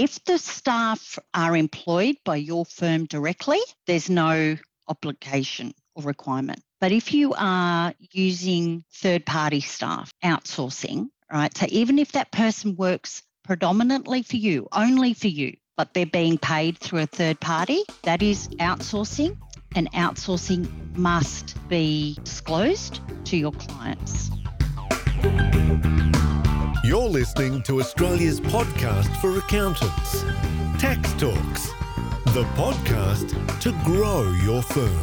If the staff are employed by your firm directly, there's no obligation or requirement. But if you are using third party staff, outsourcing, right? So even if that person works predominantly for you, only for you, but they're being paid through a third party, that is outsourcing, and outsourcing must be disclosed to your clients. You're listening to Australia's podcast for accountants, Tax Talks, the podcast to grow your firm.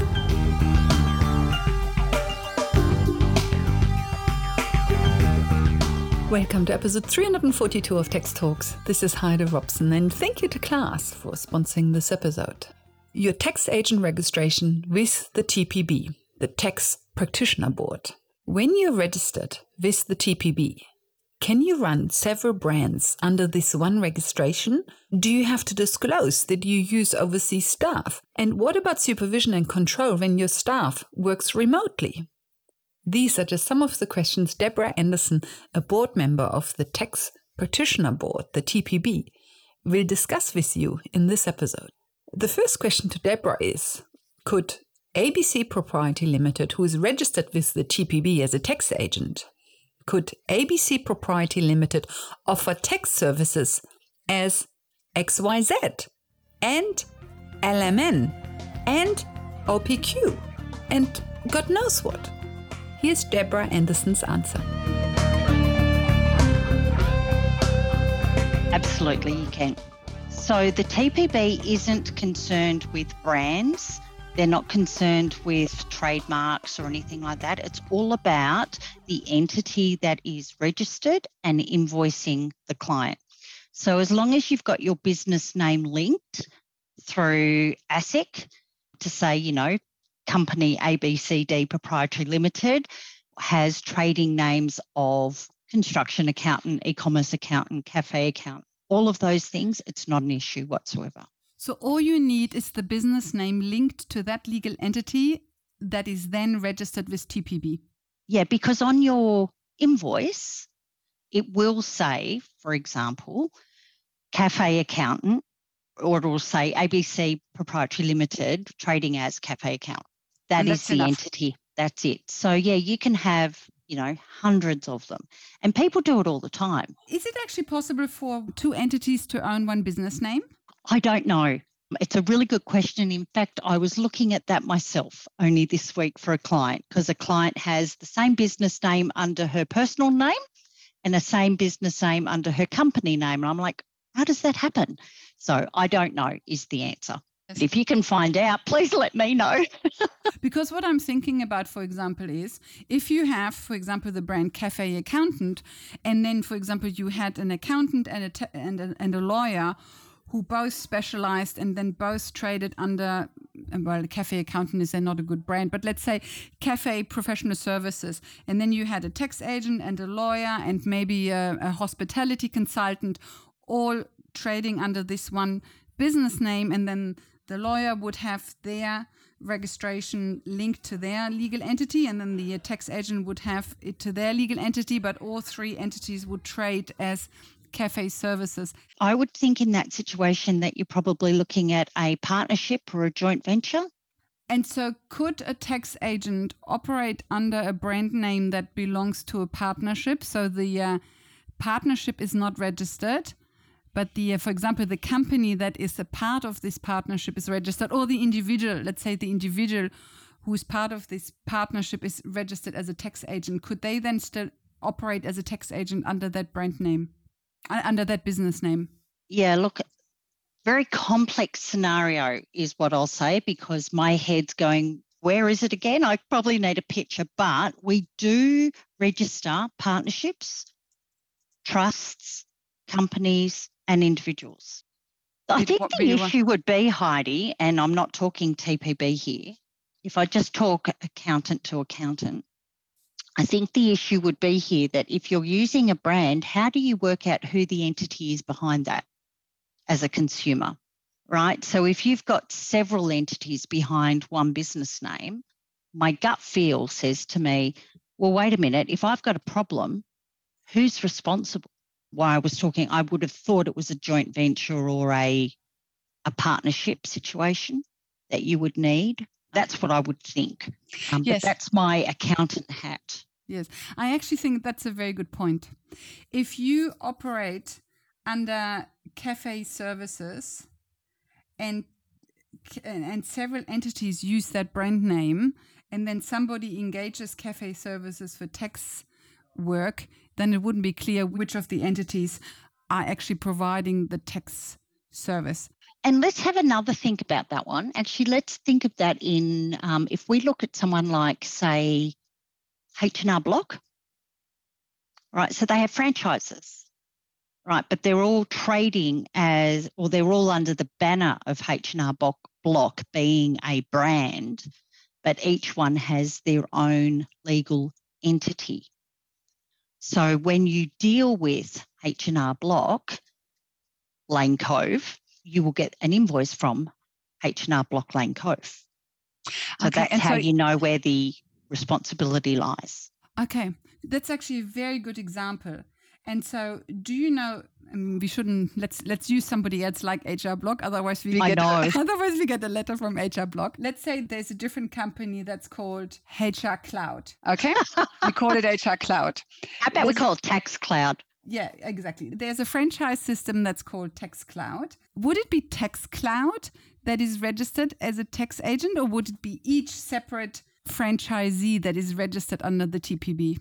Welcome to episode 342 of Tax Talks. This is Heidi Robson, and thank you to Class for sponsoring this episode. Your tax agent registration with the TPB, the Tax Practitioner Board. When you're registered with the TPB, can you run several brands under this one registration? Do you have to disclose that you use overseas staff? And what about supervision and control when your staff works remotely? These are just some of the questions Deborah Anderson, a board member of the Tax Practitioner Board, the TPB, will discuss with you in this episode. The first question to Deborah is Could ABC Propriety Limited, who is registered with the TPB as a tax agent, could ABC Propriety Limited offer tax services as XYZ and LMN and OPQ and God knows what? Here's Deborah Anderson's answer. Absolutely, you can. So the TPB isn't concerned with brands they're not concerned with trademarks or anything like that. It's all about the entity that is registered and invoicing the client. So as long as you've got your business name linked through ASIC to say, you know, company ABCD Proprietary Limited has trading names of construction accountant, e-commerce accountant, cafe accountant, all of those things, it's not an issue whatsoever. So all you need is the business name linked to that legal entity that is then registered with TPB. Yeah, because on your invoice, it will say, for example, cafe accountant, or it will say ABC Proprietary Limited trading as cafe account. That is the enough. entity. That's it. So yeah, you can have you know, hundreds of them. And people do it all the time. Is it actually possible for two entities to own one business name? I don't know. It's a really good question. In fact, I was looking at that myself only this week for a client because a client has the same business name under her personal name and the same business name under her company name. And I'm like, how does that happen? So I don't know, is the answer. If you can find out, please let me know. because what I'm thinking about, for example, is if you have, for example, the brand Cafe Accountant, and then, for example, you had an accountant and a, and a, and a lawyer who both specialized and then both traded under well cafe accountant is not a good brand but let's say cafe professional services. And then you had a tax agent and a lawyer and maybe a, a hospitality consultant all trading under this one business name. And then the lawyer would have their registration linked to their legal entity and then the tax agent would have it to their legal entity but all three entities would trade as cafe services? I would think in that situation that you're probably looking at a partnership or a joint venture. And so, could a tax agent operate under a brand name that belongs to a partnership? So the uh, partnership is not registered, but the, uh, for example, the company that is a part of this partnership is registered, or the individual, let's say the individual who is part of this partnership is registered as a tax agent. Could they then still operate as a tax agent under that brand name? Under that business name? Yeah, look, very complex scenario is what I'll say because my head's going, where is it again? I probably need a picture, but we do register partnerships, trusts, companies, and individuals. I think the issue would be, Heidi, and I'm not talking TPB here, if I just talk accountant to accountant, I think the issue would be here that if you're using a brand, how do you work out who the entity is behind that as a consumer, right? So if you've got several entities behind one business name, my gut feel says to me, well, wait a minute, if I've got a problem, who's responsible? why I was talking, I would have thought it was a joint venture or a a partnership situation that you would need. That's what I would think. Um, Yes. But that's my accountant hat. Yes, I actually think that's a very good point. If you operate under cafe services and and several entities use that brand name and then somebody engages cafe services for tax work, then it wouldn't be clear which of the entities are actually providing the tax service. And let's have another think about that one. Actually, let's think of that in um, if we look at someone like, say, H&R Block, right? So they have franchises, right? But they're all trading as, or they're all under the banner of H&R Block, being a brand, but each one has their own legal entity. So when you deal with H&R Block, Lane Cove, you will get an invoice from H&R Block Lane Cove. So Okay, that's and how so- you know where the responsibility lies. Okay, that's actually a very good example. And so, do you know? We shouldn't let's let's use somebody else like HR Block. Otherwise, we I get know. otherwise we get a letter from HR Block. Let's say there's a different company that's called HR Cloud. Okay, we call it HR Cloud. How about we call it Tax Cloud? Yeah, exactly. There's a franchise system that's called Tax Cloud. Would it be Tax Cloud that is registered as a tax agent, or would it be each separate franchisee that is registered under the TPB?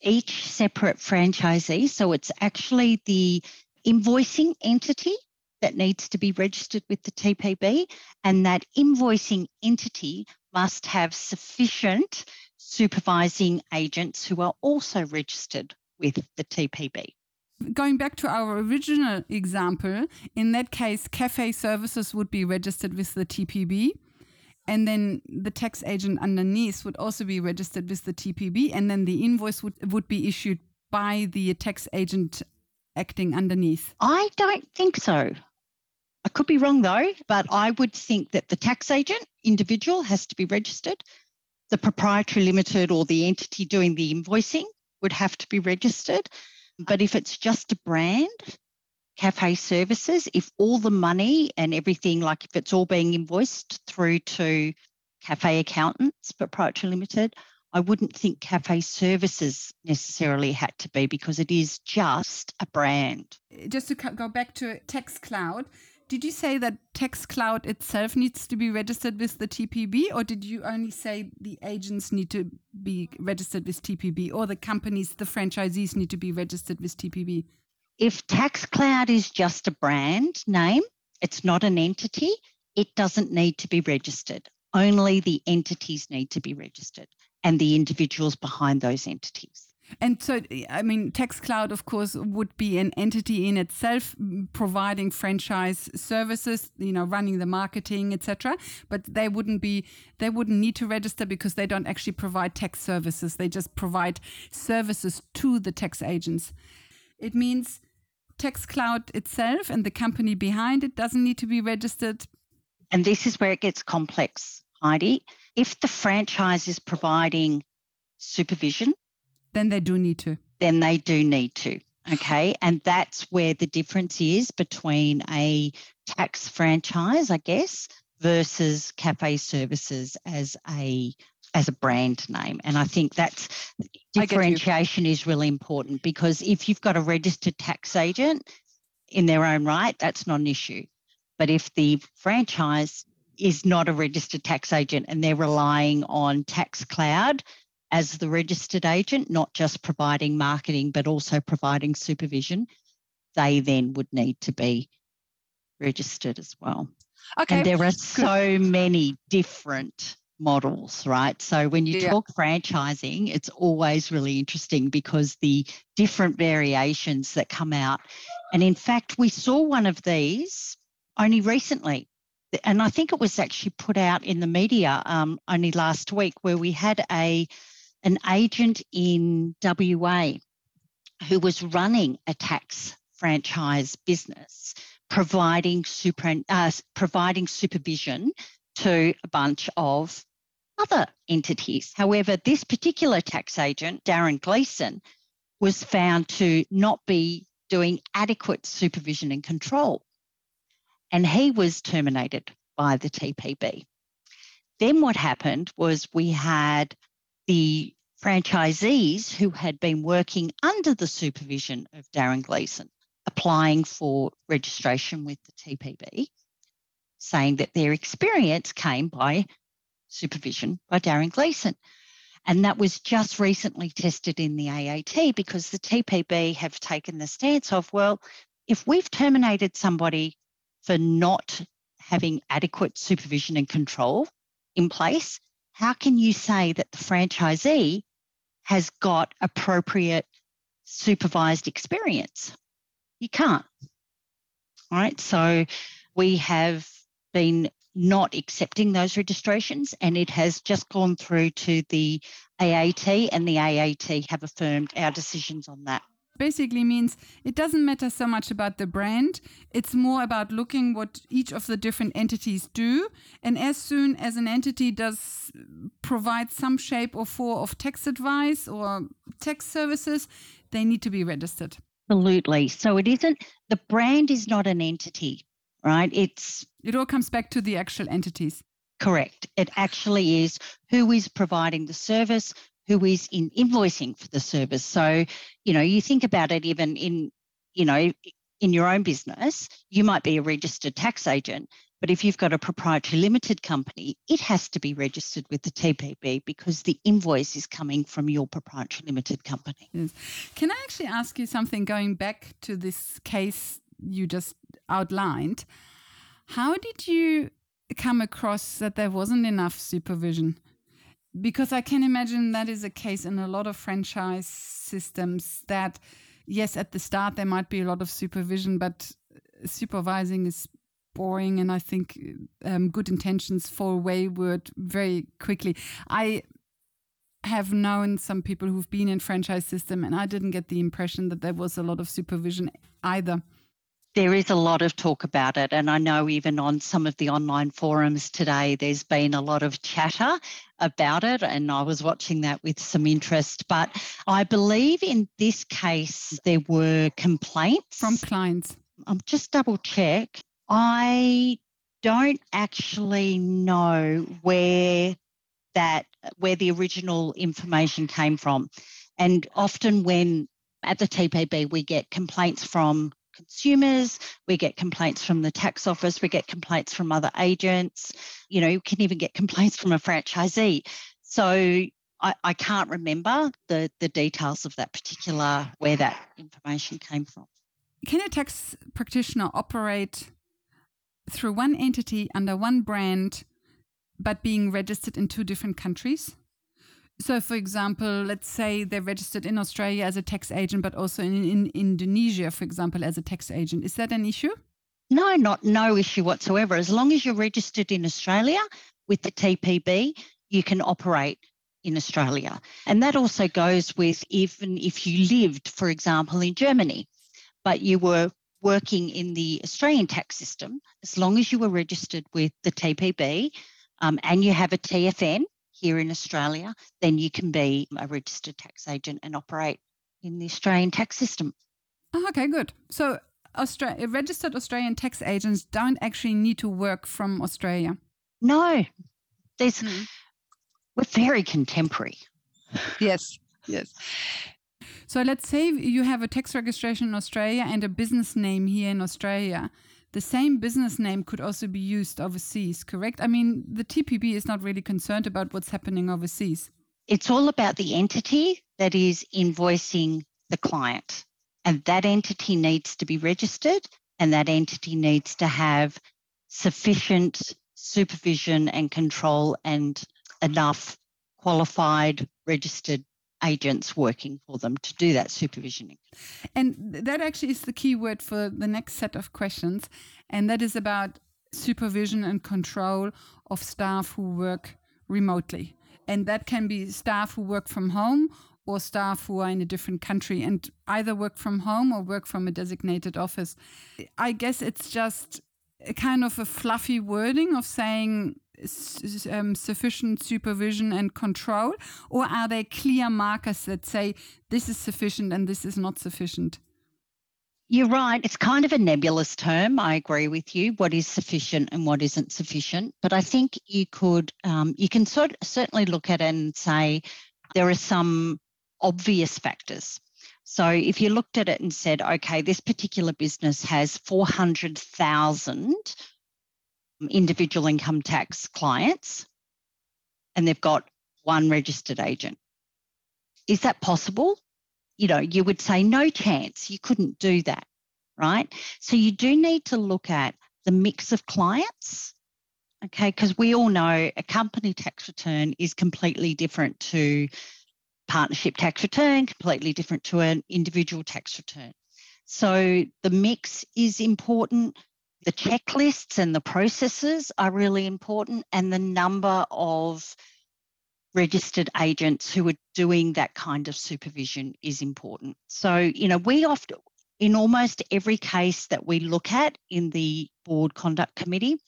Each separate franchisee. So it's actually the invoicing entity that needs to be registered with the TPB, and that invoicing entity must have sufficient supervising agents who are also registered with the TPB. going back to our original example, in that case, cafe services would be registered with the TPB. And then the tax agent underneath would also be registered with the TPB. And then the invoice would, would be issued by the tax agent acting underneath. I don't think so. I could be wrong though, but I would think that the tax agent individual has to be registered. The proprietary limited or the entity doing the invoicing would have to be registered. But if it's just a brand, cafe services, if all the money and everything, like if it's all being invoiced through to cafe accountants, but proprietary limited, I wouldn't think cafe services necessarily had to be because it is just a brand. Just to go back to Tax Cloud, did you say that Tax Cloud itself needs to be registered with the TPB, or did you only say the agents need to be registered with TPB, or the companies, the franchisees need to be registered with TPB? If TaxCloud is just a brand name, it's not an entity, it doesn't need to be registered. Only the entities need to be registered and the individuals behind those entities. And so, I mean, TaxCloud, of course, would be an entity in itself, providing franchise services, you know, running the marketing, etc. But they wouldn't be, they wouldn't need to register because they don't actually provide tax services. They just provide services to the tax agents. It means TaxCloud itself and the company behind it doesn't need to be registered. And this is where it gets complex, Heidi. If the franchise is providing supervision, Then they do need to. then they do need to. Okay. And that's where the difference is between a tax franchise, I guess, versus cafe services as a as a brand name. And I think that's I get you. differentiation is really important because if you've got a registered tax agent in their own right, that's not an issue. But if the franchise is not a registered tax agent and they're relying on Tax Cloud as the registered agent, not just providing marketing, but also providing supervision, they then would need to be registered as well. Okay. And there are so many different models, right? So when you Yeah. talk franchising, it's always really interesting because the different variations that come out. And in fact, we saw one of these only recently. And I think it was actually put out in the media um, only last week, where we had a an agent in WA who was running a tax franchise business, providing super uh, providing supervision to a bunch of other entities. However, this particular tax agent, Darren Gleason, was found to not be doing adequate supervision and control. And he was terminated by the TPB. Then what happened was we had the franchisees who had been working under the supervision of Darren Gleason applying for registration with the TPB, saying that their experience came by supervision by Darren Gleason. And that was just recently tested in the AAT because the TPB have taken the stance of, well, if we've terminated somebody for not having adequate supervision and control in place, how can you say that the franchisee has got appropriate supervised experience? You can't. All right. So we have been not accepting those registrations and it has just gone through to the AAT and the AAT have affirmed our decisions on that. Basically means it doesn't matter so much about the brand it's more about looking what each of the different entities do and as soon as an entity does provide some shape or form of tax advice or tax services they need to be registered. Absolutely. So it isn't the brand is not an entity right it's it all comes back to the actual entities correct it actually is who is providing the service who is in invoicing for the service. So, you know, you think about it even in, you know, in your own business, you might be a registered tax agent, but if you've got a proprietary limited company, it has to be registered with the TPB because the invoice is coming from your proprietary limited company. Yes. Can I actually ask you something going back to this case you just outlined? How did you come across that there wasn't enough supervision? because I can imagine that is a case in a lot of franchise systems that, yes, at the start there might be a lot of supervision, but supervising is boring. And I think um, good intentions fall wayward very quickly. I have known some people who've been in franchise system and I didn't get the impression that there was a lot of supervision either there is a lot of talk about it. And I know even on some of the online forums today, there's been a lot of chatter about it. And I was watching that with some interest. But I believe in this case, there were complaints from clients. I'm just double check. I don't actually know where that where the original information came from and often when at the TPB we get complaints from consumers, we get complaints from the tax office, we get complaints from other agents, you know, you can even get complaints from a franchisee. So I, I can't remember the, the details of that particular where that information came from. Can a tax practitioner operate through one entity under one brand but being registered in two different countries? So, for example, let's say they're registered in Australia as a tax agent, but also in, in Indonesia, for example, as a tax agent. Is that an issue? No, not no issue whatsoever. As long as you're registered in Australia with the TPB, you can operate in Australia. And that also goes with even if you lived, for example, in Germany, but you were working in the Australian tax system, as long as you were registered with the TPB um, and you have a TFN, here in Australia, then you can be a registered tax agent and operate in the Australian tax system. Oh, okay, good. So, Australia, registered Australian tax agents don't actually need to work from Australia. No, there's mm. we're very contemporary. Yes, yes. So let's say you have a tax registration in Australia and a business name here in Australia the same business name could also be used overseas, correct? I mean, the TPB is not really concerned about what's happening overseas. It's all about the entity that is invoicing the client. And that entity needs to be registered and that entity needs to have sufficient supervision and control and enough qualified registered agents working for them to do that supervision. And that actually is the key word for the next set of questions. And that is about supervision and control of staff who work remotely. And that can be staff who work from home or staff who are in a different country and either work from home or work from a designated office. I guess it's just a kind of a fluffy wording of saying um, sufficient supervision and control, or are there clear markers that say this is sufficient and this is not sufficient? You're right. It's kind of a nebulous term. I agree with you. What is sufficient and what isn't sufficient? But I think you could, um, you can sort certainly look at it and say there are some obvious factors. So if you looked at it and said, okay, this particular business has 400,000 individual income tax clients and they've got one registered agent. Is that possible? You know, you would say no chance. You couldn't do that, right? So you do need to look at the mix of clients, okay? Because we all know a company tax return is completely different to partnership tax return, completely different to an individual tax return. So the mix is important. The checklists and the processes are really important, and the number of registered agents who are doing that kind of supervision is important. So, you know, we often, in almost every case that we look at in the board conduct committee,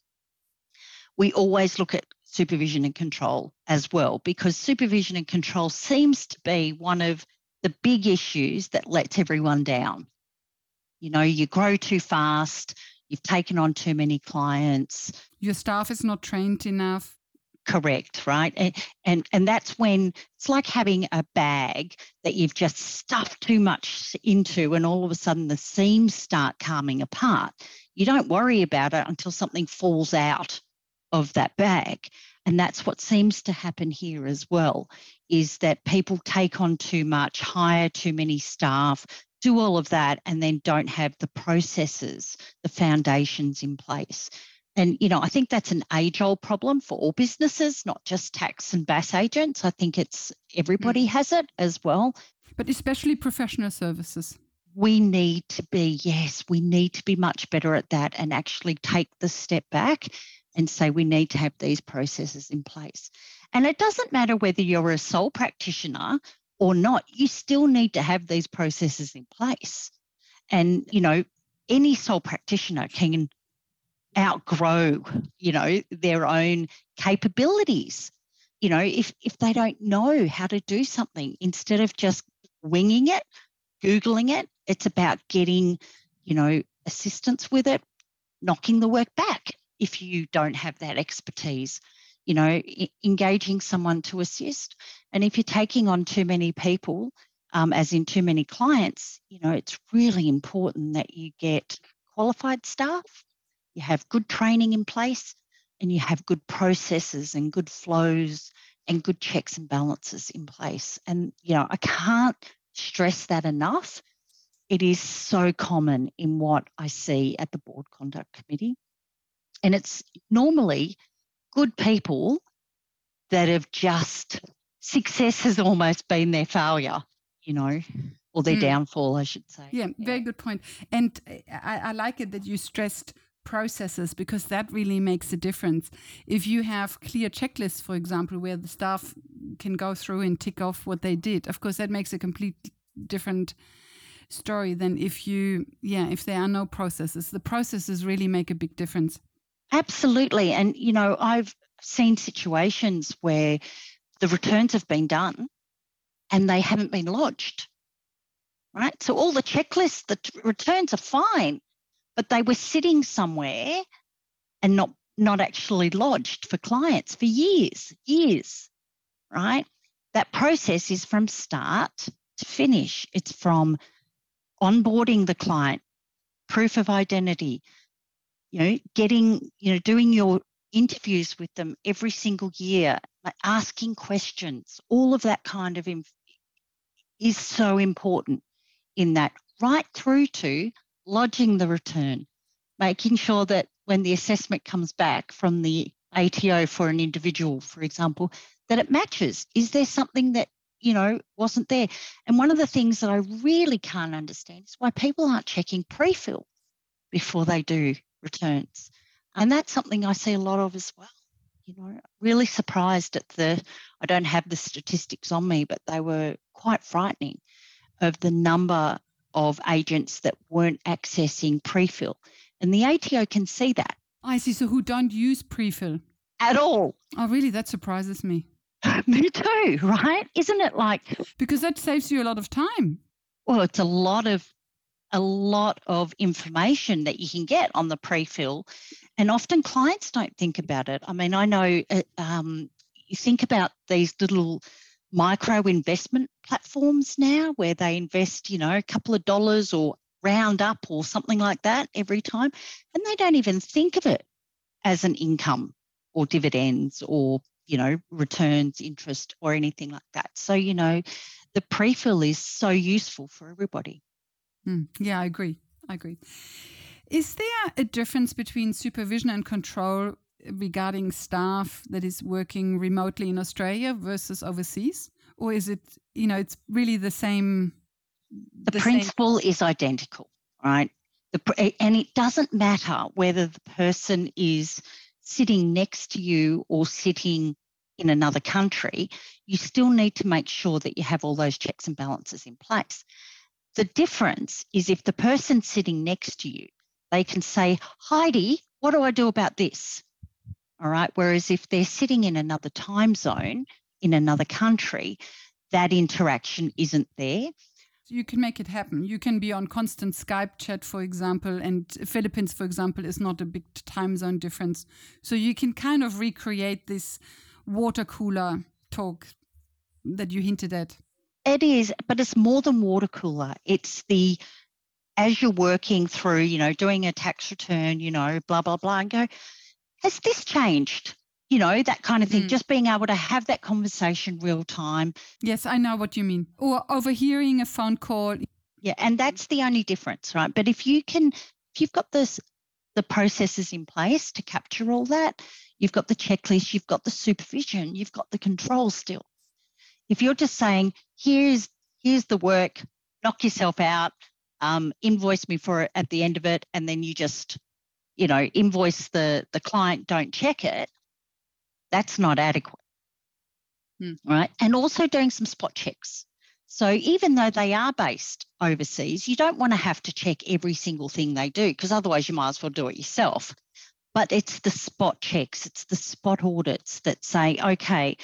we always look at supervision and control as well, because supervision and control seems to be one of the big issues that lets everyone down. You know, you grow too fast, you've taken on too many clients. Your staff is not trained enough. Correct right? And, and and that's when it's like having a bag that you've just stuffed too much into and all of a sudden the seams start coming apart. You don't worry about it until something falls out of that bag. And that's what seems to happen here as well is that people take on too much hire too many staff do all of that and then don't have the processes the foundations in place and, you know, I think that's an age old problem for all businesses, not just tax and BAS agents. I think it's everybody mm. has it as well. But especially professional services. We need to be, yes, we need to be much better at that and actually take the step back and say we need to have these processes in place. And it doesn't matter whether you're a sole practitioner or not, you still need to have these processes in place. And, you know, any sole practitioner can outgrow, you know, their own capabilities. You know, if if they don't know how to do something, instead of just winging it, googling it, it's about getting, you know, assistance with it, knocking the work back if you don't have that expertise. You know, engaging someone to assist, and if you're taking on too many people, um, as in too many clients, you know, it's really important that you get qualified staff you have good training in place, and you have good processes and good flows and good checks and balances in place. And, you know, I can't stress that enough. It is so common in what I see at the board conduct committee. And it's normally good people that have just, success has almost been their failure, you know, or their mm. downfall, I should say. Yeah, yeah, very good point. And I, I like it that you stressed processes because that really makes a difference. If you have clear checklists, for example, where the staff can go through and tick off what they did, of course, that makes a complete different story than if you, yeah, if there are no processes. The processes really make a big difference. Absolutely. And, you know, I've seen situations where the returns have been done and they haven't been lodged. Right. So all the checklists, the t- returns are fine but they were sitting somewhere and not not actually lodged for clients for years, years, right? That process is from start to finish. It's from onboarding the client, proof of identity, you know, getting, you know, doing your interviews with them every single year, like asking questions, all of that kind of inf- is so important in that right through to lodging the return, making sure that when the assessment comes back from the ATO for an individual, for example, that it matches. Is there something that, you know, wasn't there? And one of the things that I really can't understand is why people aren't checking pre fill before they do returns. Um and that's something I see a lot of as well. You know, really surprised at the, I don't have the statistics on me, but they were quite frightening of the number of agents that weren't accessing pre-fill. And the ATO can see that. I see. So who don't use pre-fill? At all. Oh, really? That surprises me. me too, right? Isn't it like. Because that saves you a lot of time. Well, it's a lot of a lot of information that you can get on the pre-fill, and often clients don't think about it. I mean, I know uh, um, you think about these little micro investment platforms now where they invest, you know, a couple of dollars or round up or something like that every time, and they don't even think of it as an income or dividends or you know returns interest or anything like that so you know the pre-fill is so useful for everybody Mm, yeah, I agree. I agree. Is there a difference between supervision and control regarding staff that is working remotely in Australia versus overseas? Or is it, you know, it's really the same? The, the principle same? is identical, right? The, and it doesn't matter whether the person is sitting next to you or sitting in another country, you still need to make sure that you have all those checks and balances in place. The difference is if the person sitting next to you, they can say, Heidi, what do I do about this? All right. Whereas if they're sitting in another time zone in another country, that interaction isn't there. You can make it happen. You can be on constant Skype chat, for example, and Philippines, for example, is not a big time zone difference. So you can kind of recreate this water cooler talk that you hinted at. It is, but it's more than water cooler. It's the as you're working through, you know, doing a tax return, you know, blah blah blah, and go, has this changed? You know, that kind of thing. Mm. Just being able to have that conversation real time. Yes, I know what you mean. Or overhearing a phone call. Yeah, and that's the only difference, right? But if you can, if you've got this the processes in place to capture all that, you've got the checklist, you've got the supervision, you've got the control still. If you're just saying, here's here's the work, knock yourself out, um, invoice me for it at the end of it, and then you just, you know, invoice the the client, don't check it. That's not adequate, hmm. right? And also doing some spot checks. So even though they are based overseas, you don't want to have to check every single thing they do because otherwise you might as well do it yourself. But it's the spot checks, it's the spot audits that say, okay,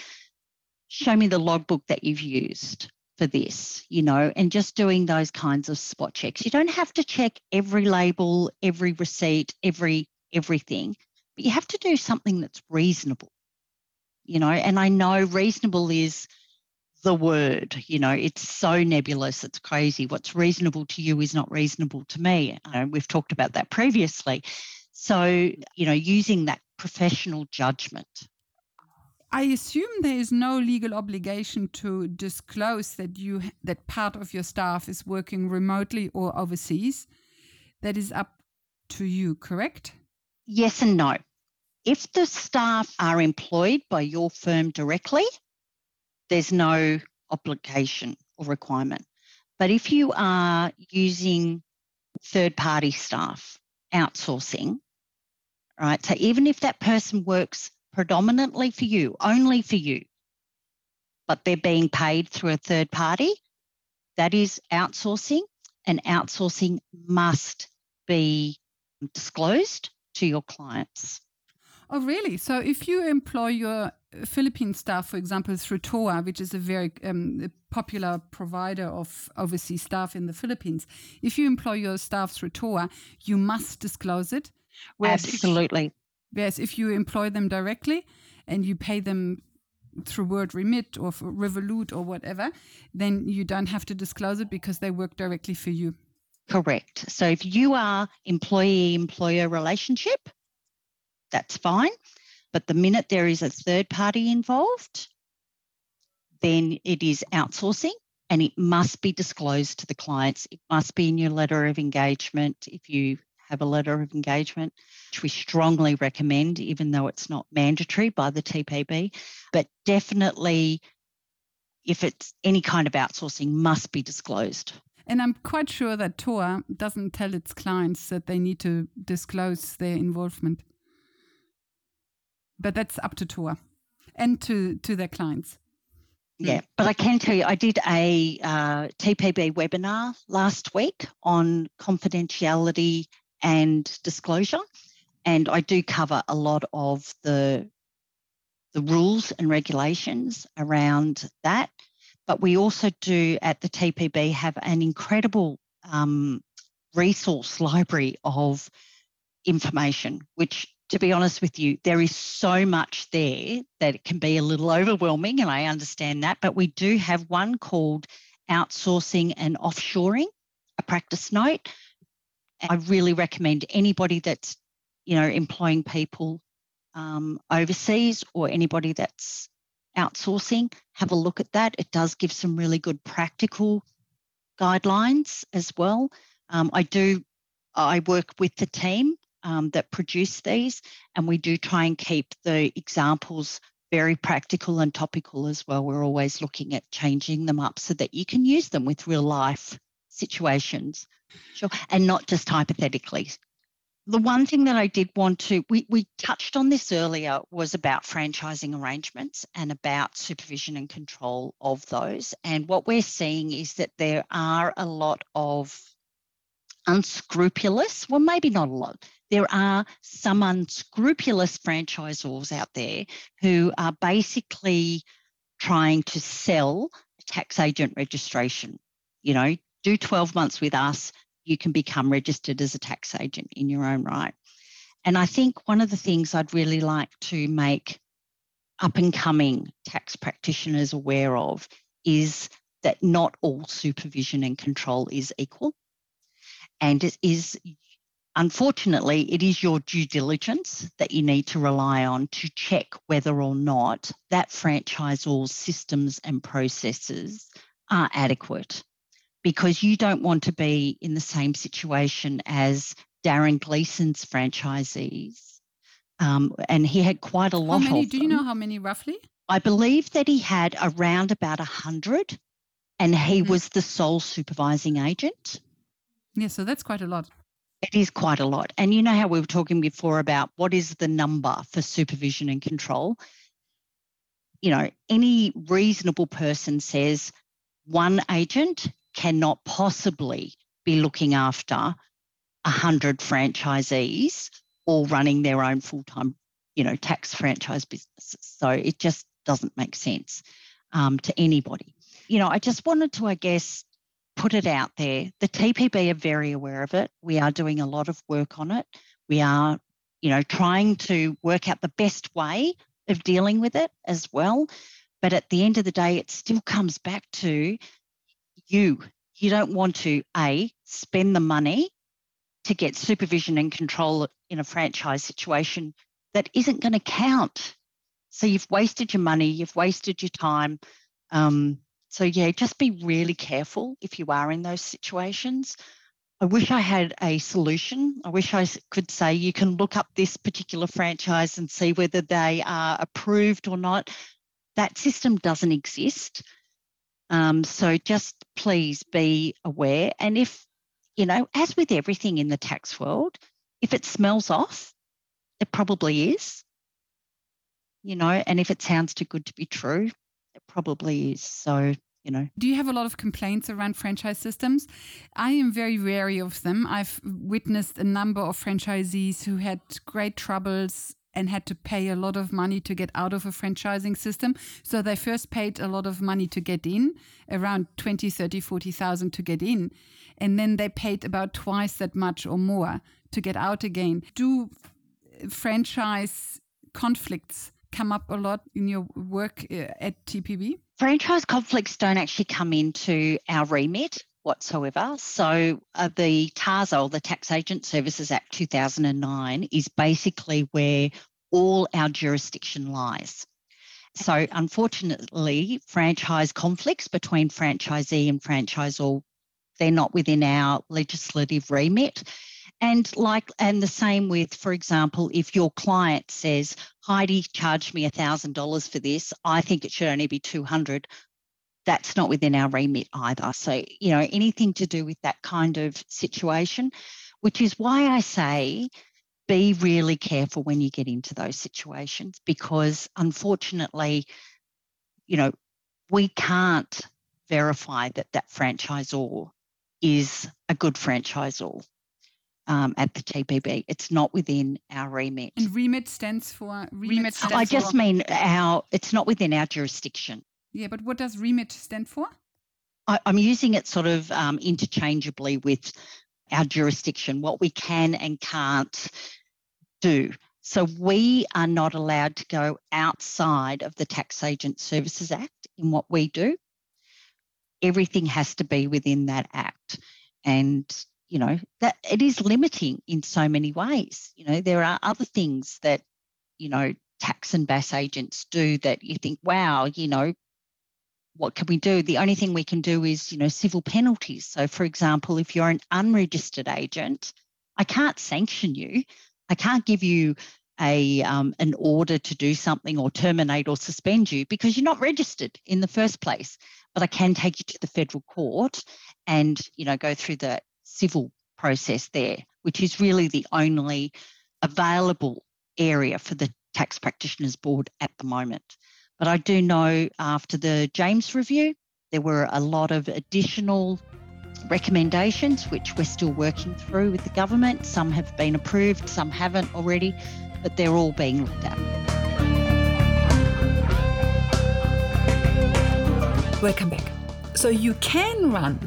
show me the logbook that you've used for this, you know, and just doing those kinds of spot checks. You don't have to check every label, every receipt, every everything, but you have to do something that's reasonable, you know, and I know reasonable is the word, you know, it's so nebulous, it's crazy. What's reasonable to you is not reasonable to me. We've talked about that previously. So, you know, using that professional judgment I assume there is no legal obligation to disclose that you that part of your staff is working remotely or overseas. That is up to you, correct? Yes and no. If the staff are employed by your firm directly, there's no obligation or requirement. But if you are using third party staff, outsourcing, right? So even if that person works predominantly for you, only for you, but they're being paid through a third party, that is outsourcing, and outsourcing must be disclosed to your clients. Oh, really? So if you employ your Philippine staff, for example, through TOA, which is a very um, popular provider of overseas staff in the Philippines, if you employ your staff through TOA, you must disclose it. Absolutely. Whereas if you employ them directly and you pay them through WorldRemit or Revolut or whatever, then you don't have to disclose it because they work directly for you. Correct. So if you are employee employer relationship, that's fine. But the minute there is a third party involved, then it is outsourcing and it must be disclosed to the clients. It must be in your letter of engagement if you have a letter of engagement, which we strongly recommend, even though it's not mandatory by the TPB. But definitely, if it's any kind of outsourcing, must be disclosed. And I'm quite sure that TOA doesn't tell its clients that they need to disclose their involvement. But that's up to TOA and to, to their clients. Yeah, but I can tell you, I did a uh, TPB webinar last week on confidentiality and disclosure. And I do cover a lot of the, the rules and regulations around that. But we also do at the TPB have an incredible um, resource library of information, which to be honest with you, there is so much there that it can be a little overwhelming, and I understand that. But we do have one called Outsourcing and Offshoring, a practice note. I really recommend anybody that's, you know, employing people um, overseas or anybody that's outsourcing, have a look at that. It does give some really good practical guidelines as well. Um, I do, I work with the team um, that produce these, and we do try and keep the examples very practical and topical as well. We're always looking at changing them up so that you can use them with real life situations, sure, and not just hypothetically. The one thing that I did want to, we, we touched on this earlier, was about franchising arrangements and about supervision and control of those. And what we're seeing is that there are a lot of unscrupulous, well, maybe not a lot, there are some unscrupulous franchisors out there who are basically trying to sell tax agent registration. You know, do 12 months with us, you can become registered as a tax agent in your own right. And I think one of the things I'd really like to make up and coming tax practitioners aware of is that not all supervision and control is equal. And it is Unfortunately, it is your due diligence that you need to rely on to check whether or not that franchisor's systems and processes are adequate because you don't want to be in the same situation as Darren Gleason's franchisees. Um, and he had quite a lot how many, of Do you know how many roughly? I believe that he had around about a hundred, and he mm-hmm. was the sole supervising agent. Yeah, so that's quite a lot. It is quite a lot. And you know how we were talking before about what is the number for supervision and control? You know, any reasonable person says one agent cannot possibly be looking after 100 franchisees all running their own full-time, you know, tax franchise businesses. So it just doesn't make sense um, to anybody. You know, I just wanted to, I guess, put it out there. The TPB are very aware of it. We are doing a lot of work on it. We are, you know, trying to work out the best way of dealing with it as well. But at the end of the day, it still comes back to you. You don't want to, A, spend the money to get supervision and control in a franchise situation that isn't going to count. So you've wasted your money, you've wasted your time. Um, so, yeah, just be really careful if you are in those situations. I wish I had a solution. I wish I could say you can look up this particular franchise and see whether they are approved or not. That system doesn't exist. Um, so just please be aware. And if, you know, as with everything in the tax world, if it smells off, it probably is, you know, and if it sounds too good to be true, it probably is. So, you know. Do you have a lot of complaints around franchise systems? I am very wary of them. I've witnessed a number of franchisees who had great troubles and had to pay a lot of money to get out of a franchising system. So they first paid a lot of money to get in, around 20, 30, 40,000 to get in. And then they paid about twice that much or more to get out again. Do franchise conflicts come up a lot in your work uh, at TPB? Franchise conflicts don't actually come into our remit whatsoever. So uh, the TASA, the Tax Agent Services Act 2009, is basically where all our jurisdiction lies. So unfortunately, franchise conflicts between franchisee and franchisor, they're not within our legislative remit. And like, and the same with, for example, if your client says, Heidi charged me $1,000 for this, I think it should only be 200 that's not within our remit either. So, you know, anything to do with that kind of situation, which is why I say be really careful when you get into those situations because unfortunately, you know, we can't verify that that franchisor is a good franchisor um, at the TPB. It's not within our remit. And remit stands for remit. Stands I just for... mean our. It's not within our jurisdiction. Yeah, but what does remit stand for? I, am using it sort of um, interchangeably with our jurisdiction, what we can and can't do. So we are not allowed to go outside of the Tax Agent Services Act in what we do. Everything has to be within that act. And you know that it is limiting in so many ways you know there are other things that you know tax and BAS agents do that you think wow you know what can we do? The only thing we can do is you know civil penalties. So for example if you're an unregistered agent i can't sanction you. I can't give you a um, an order to do something or terminate or suspend you because you're not registered in the first place. But i can take you to the federal court and you know go through the civil process there, which is really the only available area for the Tax Practitioners Board at the moment. But I do know after the James review, there were a lot of additional recommendations which we're still working through with the government. Some have been approved, some haven't already, but they're all being looked at. Welcome back. So you can run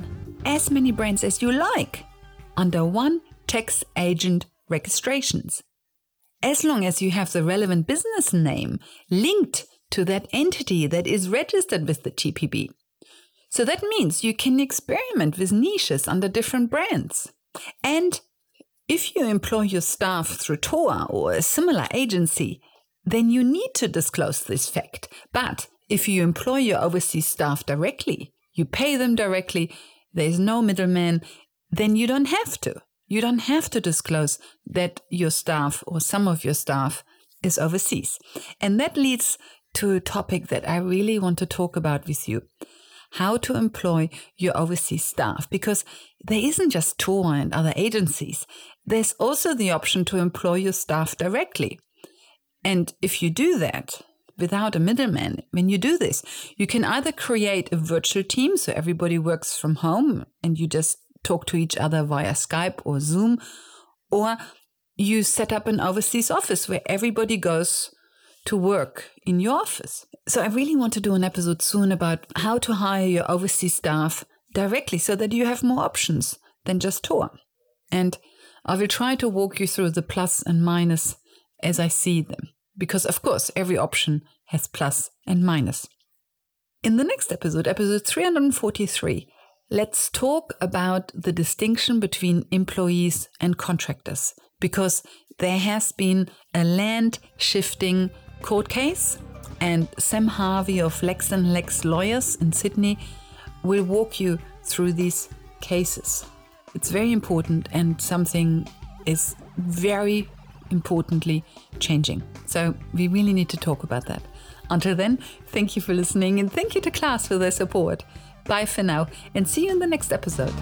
as many brands as you like under one tax agent registrations. As long as you have the relevant business name linked to that entity that is registered with the TPB. So that means you can experiment with niches under different brands. And if you employ your staff through TOA or a similar agency, then you need to disclose this fact. But if you employ your overseas staff directly, you pay them directly, there's no middleman, then you don't have to. You don't have to disclose that your staff or some of your staff is overseas. And that leads to a topic that I really want to talk about with you how to employ your overseas staff because there isn't just TOA and other agencies. There's also the option to employ your staff directly. And if you do that, without a middleman. When you do this, you can either create a virtual team so everybody works from home and you just talk to each other via Skype or Zoom, or you set up an overseas office where everybody goes to work in your office. So I really want to do an episode soon about how to hire your overseas staff directly so that you have more options than just TOA. And I will try to walk you through the plus and minus as I see them because of course every option has plus and minus. In the next episode, episode 343, let's talk about the distinction between employees and contractors because there has been a land shifting court case and Sam Harvey of Lex and Lex Lawyers in Sydney will walk you through these cases. It's very important and something is very importantly changing. So we really need to talk about that. Until then, thank you for listening and thank you to CLAS for their support. Bye for now and see you in the next episode.